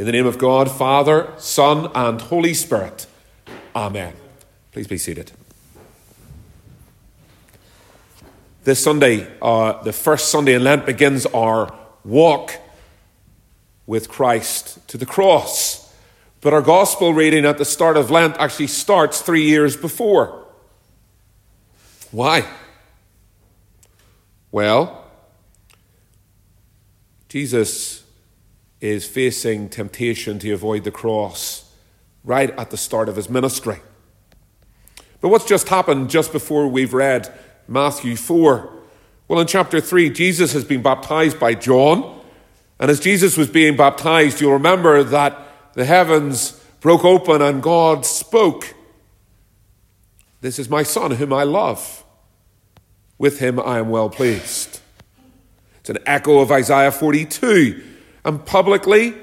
In the name of God, Father, Son, and Holy Spirit. Amen. Please be seated. This Sunday, uh, the first Sunday in Lent, begins our walk with Christ to the cross. But our gospel reading at the start of Lent actually starts three years before. Why? Well, Jesus is facing temptation to avoid the cross right at the start of his ministry. But what's just happened just before we've read Matthew 4? Well, in chapter 3, Jesus has been baptized by John. And as Jesus was being baptized, you'll remember that the heavens broke open and God spoke. This is my Son, whom I love. With him I am well pleased. It's an echo of Isaiah 42. And publicly,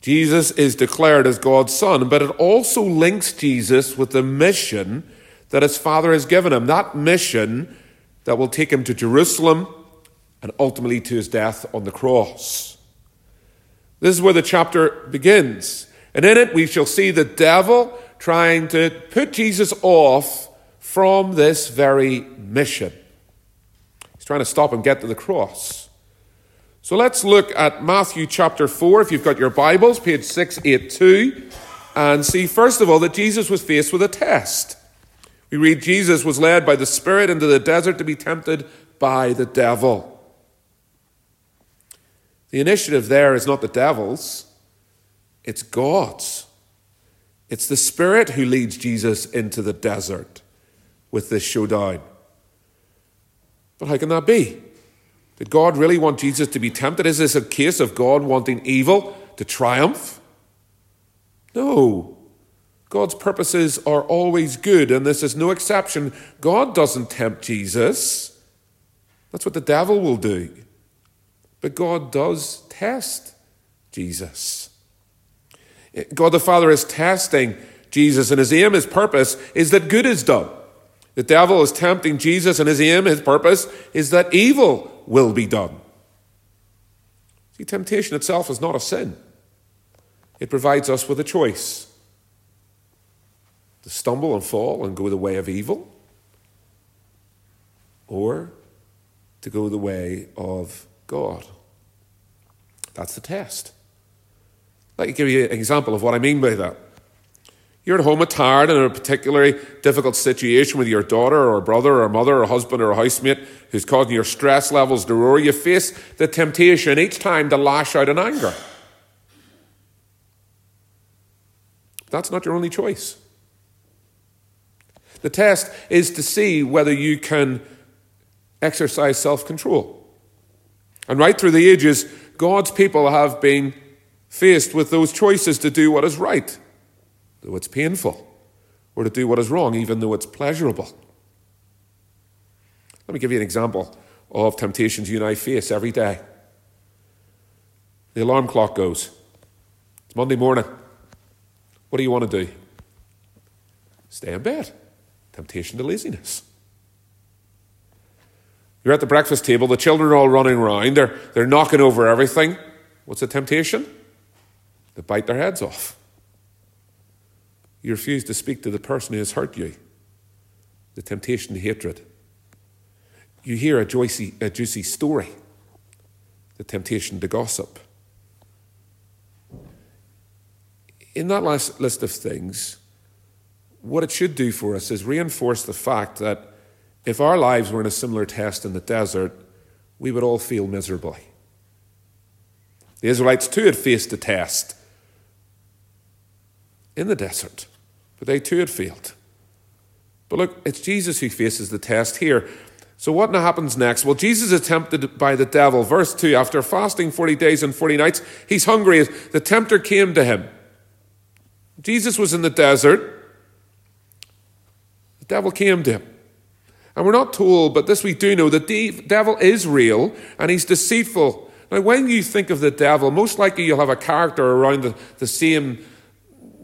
Jesus is declared as God's Son, but it also links Jesus with the mission that his Father has given him. That mission that will take him to Jerusalem and ultimately to his death on the cross. This is where the chapter begins. And in it, we shall see the devil trying to put Jesus off from this very mission. He's trying to stop him get to the cross. So let's look at Matthew chapter 4, if you've got your Bibles, page 682, and see, first of all, that Jesus was faced with a test. We read Jesus was led by the Spirit into the desert to be tempted by the devil. The initiative there is not the devil's, it's God's. It's the Spirit who leads Jesus into the desert with this showdown. But how can that be? Did God really want Jesus to be tempted? Is this a case of God wanting evil to triumph? No. God's purposes are always good, and this is no exception. God doesn't tempt Jesus. That's what the devil will do. But God does test Jesus. God the Father is testing Jesus, and his aim, his purpose is that good is done. The devil is tempting Jesus, and his aim, his purpose is that evil will be done. See, temptation itself is not a sin, it provides us with a choice to stumble and fall and go the way of evil, or to go the way of God. That's the test. Let me give you an example of what I mean by that. You're at home at tired in a particularly difficult situation with your daughter or brother or mother or husband or a housemate who's causing your stress levels to roar. You face the temptation each time to lash out in anger. That's not your only choice. The test is to see whether you can exercise self control. And right through the ages, God's people have been faced with those choices to do what is right, though it's painful, or to do what is wrong, even though it's pleasurable. Let me give you an example of temptations you and I face every day. The alarm clock goes. It's Monday morning. What do you want to do? Stay in bed. Temptation to laziness. You're at the breakfast table, the children are all running around, they're, they're knocking over everything. What's the temptation? To bite their heads off. You refuse to speak to the person who has hurt you. The temptation to hatred. You hear a juicy, a juicy story. The temptation to gossip. In that last list of things, what it should do for us is reinforce the fact that if our lives were in a similar test in the desert, we would all feel miserably. The Israelites too had faced a test in the desert, but they too had failed. But look, it's Jesus who faces the test here. So, what now happens next? Well, Jesus is tempted by the devil. Verse 2 After fasting 40 days and 40 nights, he's hungry. The tempter came to him. Jesus was in the desert. The devil came to him. And we're not told, but this we do know that the devil is real and he's deceitful. Now, when you think of the devil, most likely you'll have a character around the, the same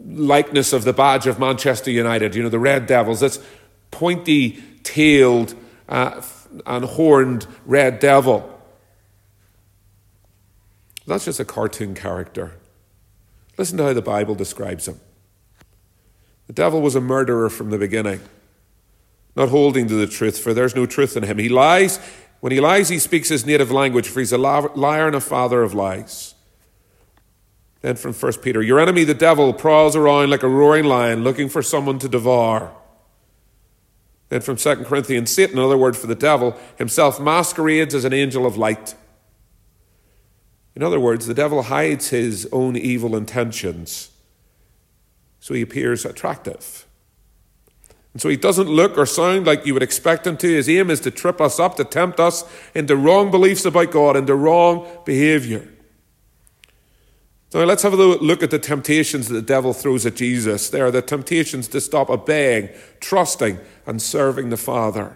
likeness of the badge of Manchester United, you know, the Red Devils, this pointy tailed uh, and horned red devil. That's just a cartoon character. Listen to how the Bible describes him. The devil was a murderer from the beginning, not holding to the truth, for there's no truth in him. He lies. When he lies, he speaks his native language, for he's a liar and a father of lies. Then from 1 Peter, your enemy, the devil, prowls around like a roaring lion looking for someone to devour. Then from 2 Corinthians, Satan, another word for the devil, himself masquerades as an angel of light. In other words, the devil hides his own evil intentions so he appears attractive. And so he doesn't look or sound like you would expect him to. His aim is to trip us up, to tempt us into wrong beliefs about God, into wrong behavior. So let's have a look at the temptations that the devil throws at Jesus. They are the temptations to stop obeying, trusting, and serving the Father.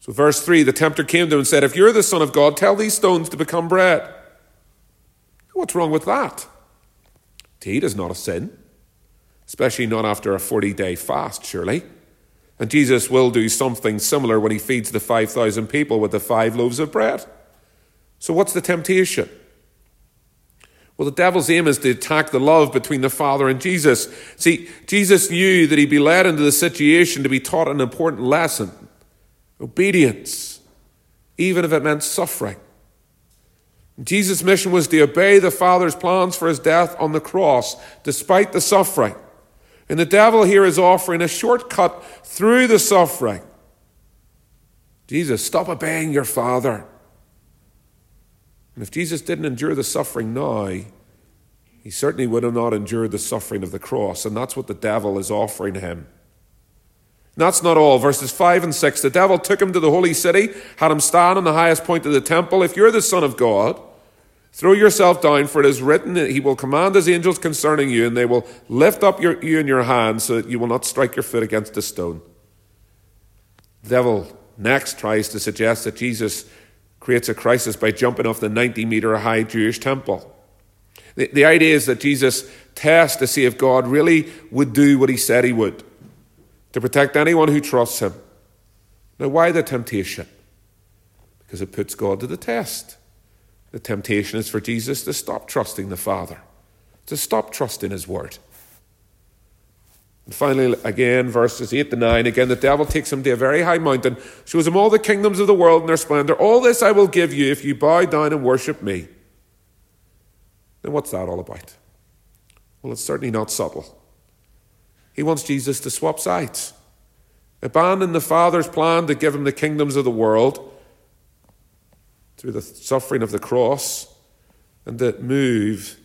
So, verse 3 the tempter came to him and said, If you're the Son of God, tell these stones to become bread. What's wrong with that? To eat is not a sin, especially not after a 40 day fast, surely. And Jesus will do something similar when he feeds the 5,000 people with the five loaves of bread. So, what's the temptation? Well, the devil's aim is to attack the love between the Father and Jesus. See, Jesus knew that he'd be led into the situation to be taught an important lesson obedience, even if it meant suffering. Jesus' mission was to obey the Father's plans for his death on the cross, despite the suffering. And the devil here is offering a shortcut through the suffering. Jesus, stop obeying your Father. And if Jesus didn't endure the suffering now, he certainly would have not endured the suffering of the cross. And that's what the devil is offering him. And that's not all. Verses 5 and 6 the devil took him to the holy city, had him stand on the highest point of the temple. If you're the Son of God, throw yourself down, for it is written that he will command his angels concerning you, and they will lift up your, you in your hands so that you will not strike your foot against a stone. The devil next tries to suggest that Jesus creates a crisis by jumping off the 90 meter high Jewish temple. The, the idea is that Jesus tests to see if God really would do what he said he would to protect anyone who trusts him. Now, why the temptation? Because it puts God to the test. The temptation is for Jesus to stop trusting the Father, to stop trusting his word. And finally, again, verses 8 to 9, again, the devil takes him to a very high mountain, shows him all the kingdoms of the world and their splendor. All this I will give you if you bow down and worship me. Then what's that all about? Well, it's certainly not subtle. He wants Jesus to swap sides, abandon the Father's plan to give him the kingdoms of the world through the suffering of the cross, and to move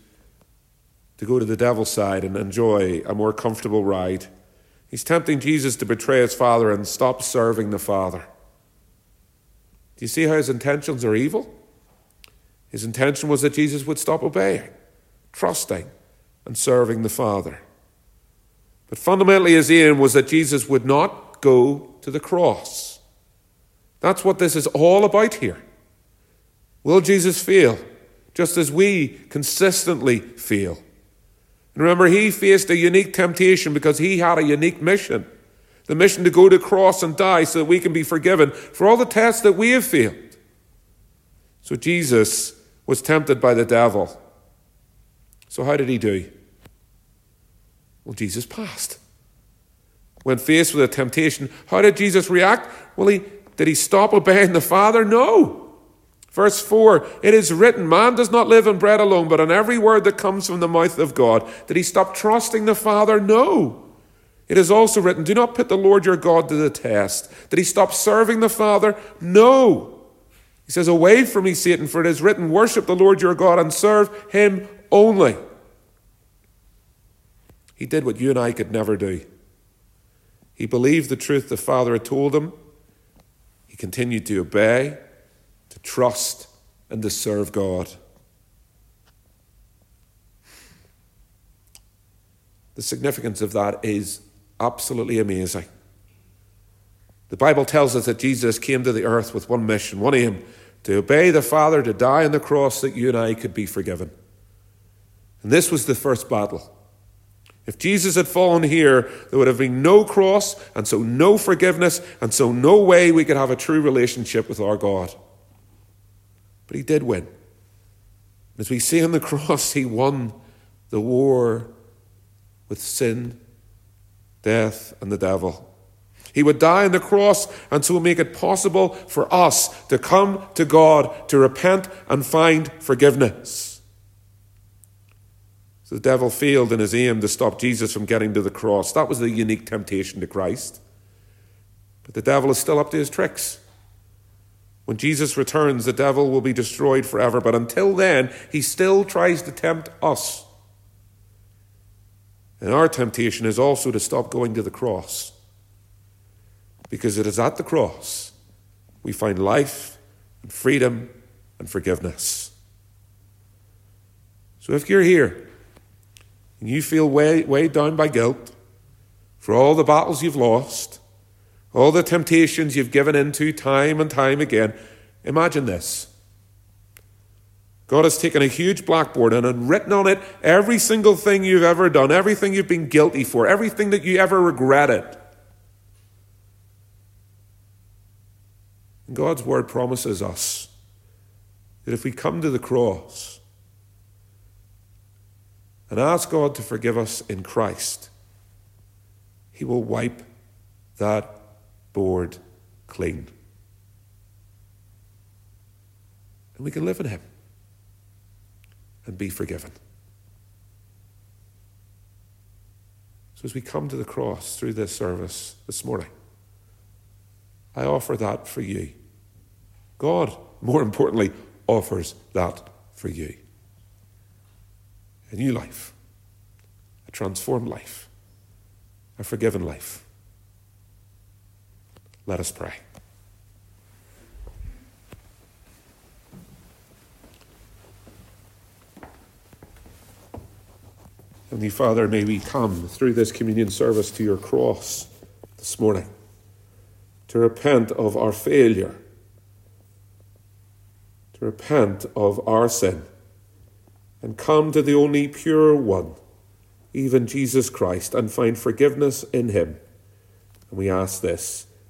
to go to the devil's side and enjoy a more comfortable ride. He's tempting Jesus to betray his Father and stop serving the Father. Do you see how his intentions are evil? His intention was that Jesus would stop obeying, trusting, and serving the Father. But fundamentally, his aim was that Jesus would not go to the cross. That's what this is all about here. Will Jesus fail, just as we consistently fail? Remember, he faced a unique temptation because he had a unique mission the mission to go to the cross and die so that we can be forgiven for all the tests that we have failed. So Jesus was tempted by the devil. So, how did he do? Well, Jesus passed. When faced with a temptation, how did Jesus react? Well, he, did he stop obeying the Father? No. Verse 4 It is written, Man does not live on bread alone, but on every word that comes from the mouth of God. Did he stop trusting the Father? No. It is also written, Do not put the Lord your God to the test. Did he stop serving the Father? No. He says, Away from me, Satan, for it is written, Worship the Lord your God and serve him only. He did what you and I could never do. He believed the truth the Father had told him. He continued to obey to trust and to serve God. The significance of that is absolutely amazing. The Bible tells us that Jesus came to the earth with one mission, one aim to obey the Father, to die on the cross that you and I could be forgiven. And this was the first battle. If Jesus had fallen here, there would have been no cross, and so no forgiveness, and so no way we could have a true relationship with our God. But he did win. As we see on the cross, he won the war with sin, death, and the devil. He would die on the cross and so make it possible for us to come to God, to repent and find forgiveness. So the devil failed in his aim to stop Jesus from getting to the cross. That was the unique temptation to Christ. But the devil is still up to his tricks. When Jesus returns, the devil will be destroyed forever. But until then, he still tries to tempt us. And our temptation is also to stop going to the cross. Because it is at the cross we find life and freedom and forgiveness. So if you're here and you feel weighed, down by guilt for all the battles you've lost, all the temptations you've given into time and time again, imagine this. God has taken a huge blackboard and, written on it every single thing you've ever done, everything you've been guilty for, everything that you ever regretted. And God's word promises us that if we come to the cross and ask God to forgive us in Christ, He will wipe that board clean. And we can live in Him and be forgiven. So, as we come to the cross through this service this morning, I offer that for you. God, more importantly, offers that for you. A new life, a transformed life, a forgiven life. Let us pray. Heavenly Father, may we come through this communion service to your cross this morning to repent of our failure, to repent of our sin, and come to the only pure one, even Jesus Christ, and find forgiveness in him. And we ask this